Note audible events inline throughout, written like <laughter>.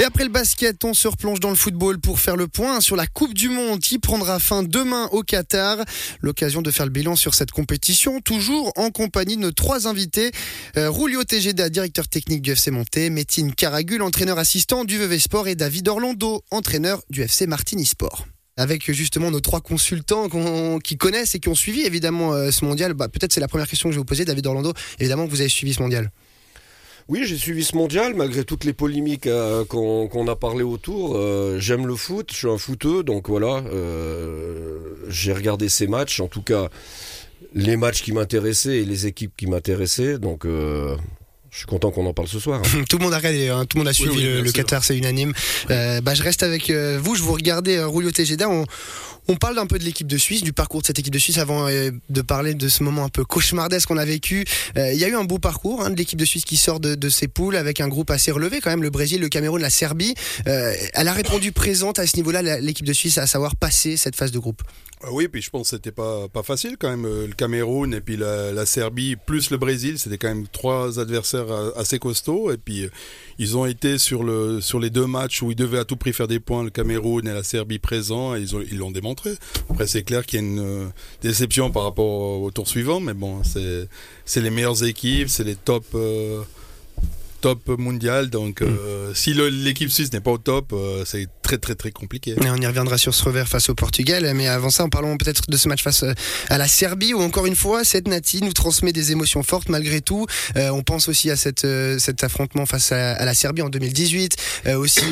Et après le basket, on se replonge dans le football pour faire le point sur la Coupe du Monde qui prendra fin demain au Qatar. L'occasion de faire le bilan sur cette compétition, toujours en compagnie de nos trois invités. Euh, Rulio Tejeda, directeur technique du FC Monté, Métine Caragul, entraîneur assistant du VV Sport et David Orlando, entraîneur du FC Martini Sport avec justement nos trois consultants qui connaissent et qui ont suivi évidemment euh, ce mondial. Bah, Peut-être c'est la première question que je vais vous poser, David Orlando. Évidemment, vous avez suivi ce mondial. Oui, j'ai suivi ce mondial, malgré toutes les polémiques euh, qu'on a parlé autour. Euh, j'aime le foot, je suis un footeux, donc voilà. Euh, j'ai regardé ces matchs, en tout cas les matchs qui m'intéressaient et les équipes qui m'intéressaient. Donc je suis content qu'on en parle ce soir. Hein. <laughs> tout le monde a regardé, hein. tout le monde a suivi le, Qatar, c'est unanime. bah, je reste avec vous, je vous regardais, Rulio Tejeda. On, on parle un peu de l'équipe de Suisse, du parcours de cette équipe de Suisse avant euh, de parler de ce moment un peu cauchemardesque qu'on a vécu. Euh, il y a eu un beau parcours hein, de l'équipe de Suisse qui sort de, ses poules avec un groupe assez relevé quand même, le Brésil, le Cameroun, la Serbie. Euh, elle a répondu présente à ce niveau-là, l'équipe de Suisse, à savoir passer cette phase de groupe. Ah oui, puis je pense que c'était pas pas facile quand même. Le Cameroun et puis la, Serbie plus le Brésil, c'était quand même trois adversaires assez costauds. Et puis ils ont été sur le sur les deux matchs où ils devaient à tout prix faire des points, le Cameroun et la Serbie présents, et ils ont ils l'ont démontré. Après c'est clair qu'il y a une euh, déception par rapport au tour suivant, mais bon c'est c'est les meilleures équipes, c'est les top. Euh, top mondial. Donc, euh, mm. si l'équipe suisse n'est pas au top, euh, c'est très très très compliqué. on y reviendra sur ce revers face au Portugal. Mais avant ça, en parlons peut-être de ce match face euh, à la Serbie, où encore une fois, cette Nati nous transmet des émotions fortes malgré tout. on pense aussi à cette, cet affrontement face à, la Serbie en 2018, aussi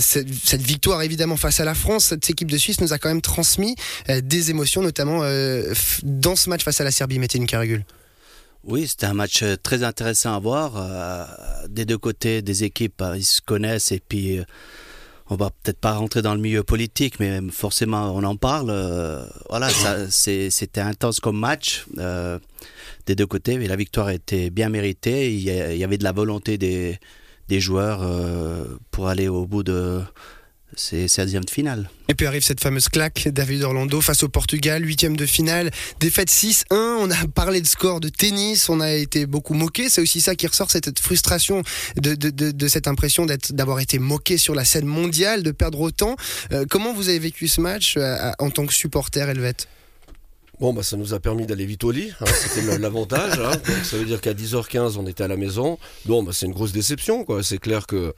cette, cette, victoire évidemment face à la France. Cette équipe de Suisse nous a quand même transmis des émotions, notamment dans ce match face à la Serbie. Mettez une caragule. Oui, c'était un match euh, très intéressant à voir. Euh, des deux côtés, des équipes, euh, ils se connaissent et puis on va peut-être pas rentrer dans le milieu politique, mais forcément on en parle. voilà, c'était intense comme match des deux côtés, mais la victoire était bien méritée. Il y, avait de la volonté des, des joueurs pour aller au bout de c'est la deuxième de finale. Et puis arrive cette fameuse claque, David Orlando face au Portugal, huitième de finale, défaite 6-1. On a parlé de score de tennis, on a été beaucoup moqué. C'est aussi ça qui ressort, cette frustration de, de, de, cette impression d'avoir été moqué sur la scène mondiale, de perdre autant. Euh, comment vous avez vécu ce match euh, en tant que supporter helvète? Bon, bah, ça nous a permis d'aller vite au lit, hein, c'était l'avantage. Hein. <laughs> ça veut dire qu'à 10h15, on était à la maison. Bon, bah, c'est une grosse déception, quoi. C'est clair que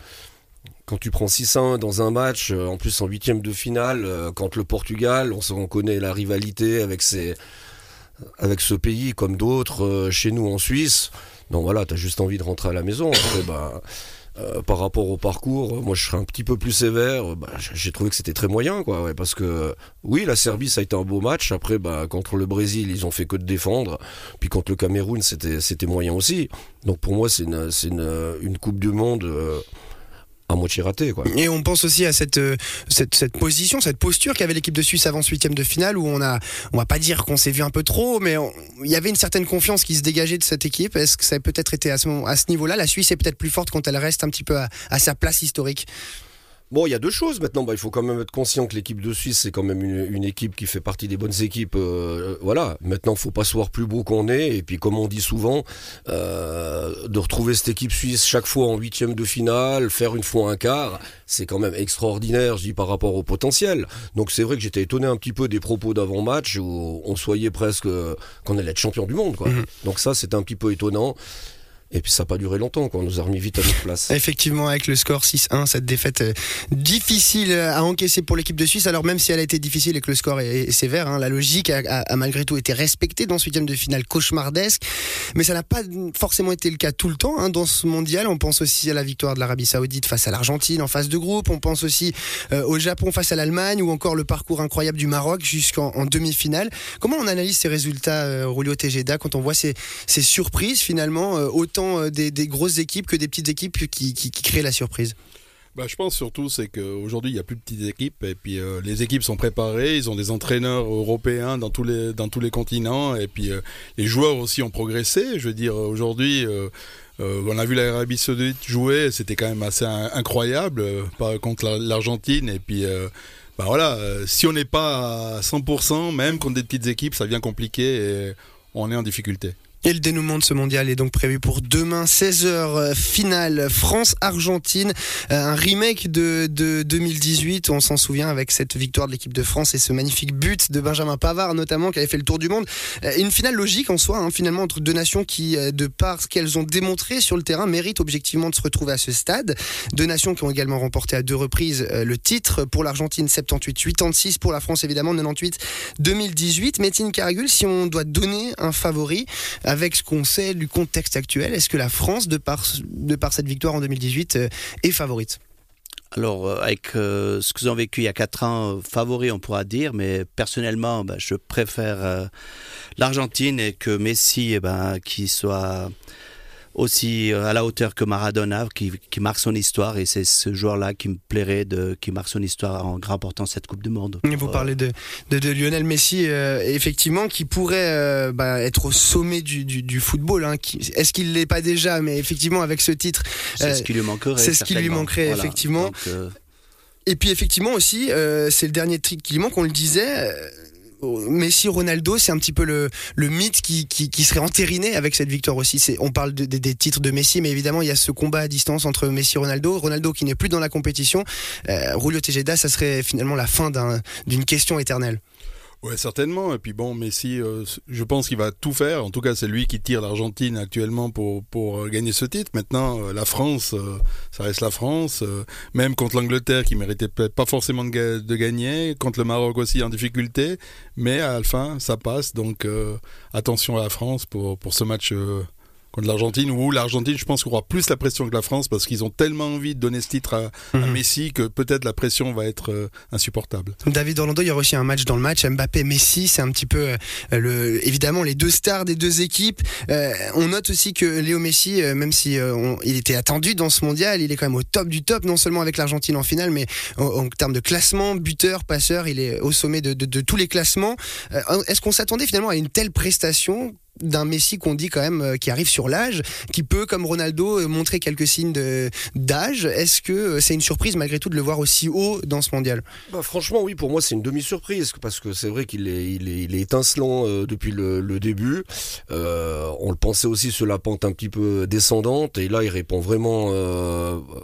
quand tu prends 6-1 dans un match, euh, en plus en huitième de finale, euh, quand le Portugal, on, on connaît la rivalité avec, ce pays comme d'autres euh, chez nous en Suisse. Donc voilà, tu as juste envie de rentrer à la maison. Bah, par rapport au parcours, moi je serais un petit peu plus sévère. Bah, j'ai trouvé que c'était très moyen, quoi. parce que oui, la Serbie ça a été un beau match. Après, bah, contre le Brésil, ils ont fait que de défendre. Puis contre le Cameroun, c'était moyen aussi. Donc pour moi, c'est une, Coupe du Monde à moitié raté. Quoi. Et on pense aussi à cette, euh, cette, cette position, cette posture qu'avait l'équipe de Suisse avant ce huitième de finale où on a, on va pas dire qu'on s'est vu un peu trop, mais il y avait une certaine confiance qui se dégageait de cette équipe. Est-ce que ça a peut-être été à ce, à ce niveau-là? La Suisse est peut-être plus forte quand elle reste un petit peu à sa place historique Bon, il y a deux choses maintenant. Bah, il faut quand même être conscient que l'équipe de Suisse, c'est quand même une, équipe qui fait partie des bonnes équipes. Euh, voilà. Maintenant, faut pas se voir plus beau qu'on est. Et puis, comme on dit souvent, euh, de retrouver cette équipe suisse chaque fois en huitième de finale, faire une fois un quart, c'est quand même extraordinaire, je dis, par rapport au potentiel. Donc, c'est vrai que j'étais étonné un petit peu des propos d'avant-match où on soyait presque qu'on allait être champion du monde. Quoi. Mhm. Donc ça, c'est un petit peu étonnant. Et puis ça n'a pas duré longtemps, quoi. on nous a remis vite à notre place. <laughs> Effectivement, avec le score 6-1, cette défaite euh, difficile à encaisser pour l'équipe de Suisse. Alors même si elle a été difficile et que le score est, sévère, hein, la logique a, malgré tout été respectée dans ce huitième de finale cauchemardesque. Mais ça n'a pas forcément été le cas tout le temps hein. dans ce mondial. On pense aussi à la victoire de l'Arabie Saoudite face à l'Argentine en phase de groupe. On pense aussi euh, au Japon face à l'Allemagne ou encore le parcours incroyable du Maroc jusqu'en demi-finale. Comment on analyse ces résultats, euh, Tejeda, quand on voit ces, ces surprises finalement autant euh, des, grosses équipes que des petites équipes qui, créent la surprise bah, je pense surtout c'est qu'aujourd'hui il n'y a plus de petites équipes et puis euh, les équipes sont préparées, ils ont des entraîneurs européens dans tous les dans tous les continents et puis euh, les joueurs aussi ont progressé. Je veux dire aujourd'hui on a vu l'Arabie Saoudite jouer, c'était quand même assez incroyable contre l'Argentine et puis bah voilà, si on n'est pas à 100%, même contre des petites équipes, ça devient compliqué et on est en difficulté. Et le dénouement de ce mondial est donc prévu pour demain, 16h, euh, finale France-Argentine, euh, un remake de, de 2018, on s'en souvient avec cette victoire de l'équipe de France et ce magnifique but de Benjamin Pavard notamment qui avait fait le tour du monde. Euh, une finale logique en soi, hein, finalement entre deux nations qui, de par ce qu'elles ont démontré sur le terrain, méritent objectivement de se retrouver à ce stade. Deux nations qui ont également remporté à deux reprises le titre, pour l'Argentine 78-86, pour la France évidemment 98-2018. Métine Caragul, si on doit donner un favori, avec ce qu'on sait du contexte actuel, est-ce que la France, de par, de par cette victoire en 2018, euh, est favorite? Alors, euh, avec euh, ce qu'ils ont vécu il y a 4 ans, favori, on pourra dire, mais personnellement, bah, je préfère l'Argentine et que Messi, eh ben, qui soit aussi euh, à la hauteur que Maradona, qui, qui marque son histoire, et c'est ce joueur-là qui me plairait, de, qui marque son histoire en remportant cette Coupe du Monde. Vous parlez de, de, de Lionel Messi, euh, effectivement, qui pourrait euh, bah, être au sommet du, du, du football. Hein, Est-ce qu'il l'est pas déjà? Mais effectivement, avec ce titre, c'est ce qui lui manquerait. C'est ce qui lui manquerait, effectivement. et puis effectivement aussi, c'est le dernier trick qui lui manque. On le disait Messi, Ronaldo, c'est un petit peu le, le mythe qui, qui, serait entériné avec cette victoire aussi. C'est, on parle de, des titres de Messi, mais évidemment, il y a ce combat à distance entre Messi et Ronaldo. Ronaldo qui n'est plus dans la compétition. Euh, Julio Tejeda, ça serait finalement la fin d'une question éternelle. Ouais, certainement. Et puis bon, Messi, euh, je pense qu'il va tout faire. En tout cas, c'est lui qui tire l'Argentine actuellement pour pour euh, gagner ce titre. Maintenant, euh, la France, ça reste la France. même contre l'Angleterre, qui méritait pas forcément de, de, gagner, contre le Maroc aussi en difficulté, mais à la fin, ça passe. Donc attention à la France pour pour ce match contre l'Argentine, où l'Argentine, je pense, aura plus la pression que la France parce qu'ils ont tellement envie de donner ce titre à, mhm. Messi que peut-être la pression va être euh, insupportable. David Orlando, il y aura aussi un match dans le match. Mbappé, Messi, c'est un petit peu euh, le, évidemment les deux stars des deux équipes. Euh, on note aussi que Léo Messi, même si il était attendu dans ce mondial, il est quand même au top du top, non seulement avec l'Argentine en finale, mais en, termes de classement, buteur, passeur, il est au sommet de, de, de tous les classements. Est-ce qu'on s'attendait finalement à une telle prestation d'un Messi qu'on dit quand même euh, qui arrive sur l'âge, qui peut, comme Ronaldo, euh, montrer quelques signes d'âge. Est-ce que euh, c'est une surprise malgré tout de le voir aussi haut dans ce mondial? Bah, Franchement, oui, pour moi c'est une demi-surprise parce que c'est vrai qu'il est, il est, étincelant depuis le, début. On le pensait aussi sur la pente un petit peu descendante et là il répond vraiment,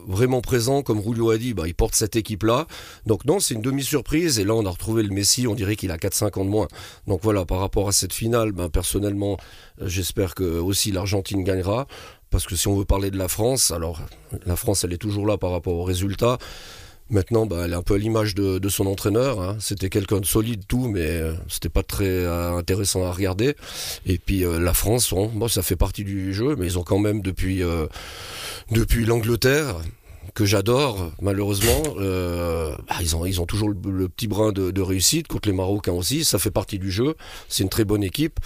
vraiment présent, comme Rulio a dit, bah, il porte cette équipe-là. Donc non, c'est une demi-surprise et là on a retrouvé le Messi, on dirait qu'il a 4-5 ans de moins. Donc voilà, par rapport à cette finale, bah, personnellement, euh, j'espère que aussi l'Argentine gagnera. Parce que si on veut parler de la France, alors la France elle est toujours là par rapport aux résultats. Maintenant, bah, elle est un peu à l'image de, son entraîneur. Hein. C'était quelqu'un de solide, tout, mais euh, c'était pas très euh, intéressant à regarder. Et puis la France, bon, ça fait partie du jeu, mais ils ont quand même depuis depuis l'Angleterre que j'adore, malheureusement, bah, ils ont ils ont toujours le, petit brin de réussite contre les Marocains aussi. Ça fait partie du jeu. C'est une très bonne équipe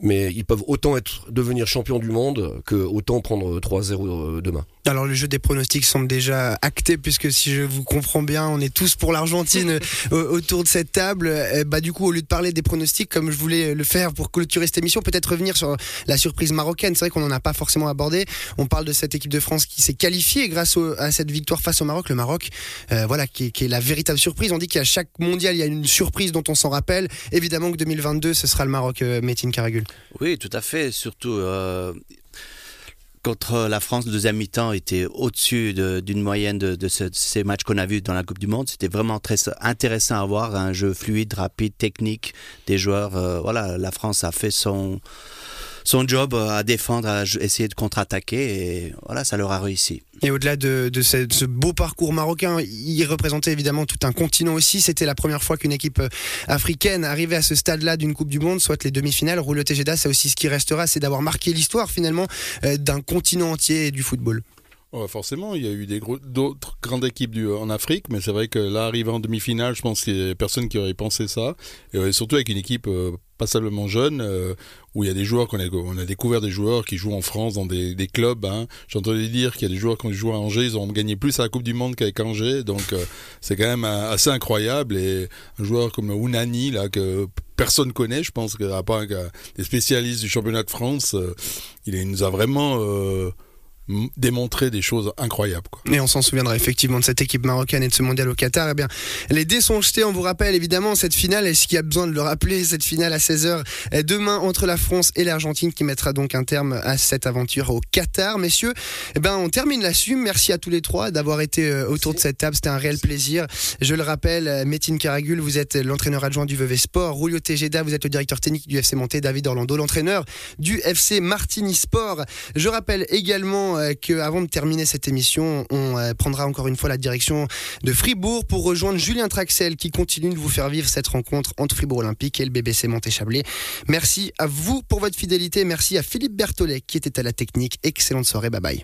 mais ils peuvent autant être devenir champions du monde que autant prendre 3-0 euh, demain. Alors le jeu des pronostics semble déjà acté puisque si je vous comprends bien, on est tous pour l'Argentine <laughs> euh, autour de cette table. Eh, bah du coup, au lieu de parler des pronostics comme je voulais le faire pour clôturer cette émission, peut-être revenir sur la surprise marocaine. C'est vrai qu'on n'en a pas forcément abordé. On parle de cette équipe de France qui s'est qualifiée grâce à cette victoire face au Maroc. Le Maroc, euh, voilà, qui, qui, est la véritable surprise. On dit qu'à chaque mondial, il y a une surprise dont on s'en rappelle. Évidemment que 2022, ce sera le Maroc, euh, Métine Caragul. Oui, tout à fait. Surtout. Euh contre la France, le deuxième mi-temps était au-dessus d'une moyenne de, ces matchs qu'on a vus dans la Coupe du Monde. C'était vraiment très intéressant à voir, un jeu fluide, rapide, technique des joueurs. Euh, voilà, la France a fait son son job à défendre, à essayer de contre-attaquer et voilà, ça leur a réussi. Et au-delà de, ce, beau parcours marocain, il représentait évidemment tout un continent aussi. C'était la première fois qu'une équipe euh, africaine arrivait à ce stade-là d'une Coupe du Monde, soit les demi-finales. Rouleau Tejeda, c'est aussi ce qui restera, c'est d'avoir marqué l'histoire finalement euh, d'un continent entier du football. Forcément, il y a eu d'autres grandes équipes en Afrique, mais c'est vrai que là, arrivé en demi-finale, je pense qu'il n'y a personne qui aurait pensé ça. Et surtout avec une équipe euh, passablement jeune, euh, où il y a des joueurs qu'on a, on a découvert des joueurs qui jouent en France dans des, des clubs. Hein. J'entendais dire qu'il y a des joueurs qui ont joué à Angers, ils ont gagné plus à la Coupe du Monde qu'avec Angers, donc euh, c'est quand même assez incroyable. Et un joueur comme Unani, là, que personne connaît, je pense, à part des spécialistes du championnat de France, il, nous a vraiment démontrer des choses incroyables. Quoi. Et on s'en souviendra effectivement de cette équipe marocaine et de ce mondial au Qatar. Eh bien, les dés sont jetés. On vous rappelle évidemment cette finale. Est-ce qu'il y a besoin de le rappeler Cette finale à 16h demain entre la France et l'Argentine qui mettra donc un terme à cette aventure au Qatar? Messieurs, eh ben, on termine là-dessus. Merci à tous les trois d'avoir été euh, autour de cette table. C'était un réel plaisir. Je le rappelle, euh, Métine Caragul, vous êtes l'entraîneur adjoint du VV Sport. Rulio Tejeda, vous êtes le directeur technique du FC Monté. David Orlando, l'entraîneur du FC Martini Sport. Je rappelle également euh, que avant de terminer cette émission, on euh, prendra encore une fois la direction de Fribourg pour rejoindre Julien Traxel qui continue de vous faire vivre cette rencontre entre Fribourg Olympique et le BBC Monté-Chablais. Merci à vous pour votre fidélité. Merci à Philippe Berthollet qui était à la technique. Excellente soirée. Bye bye.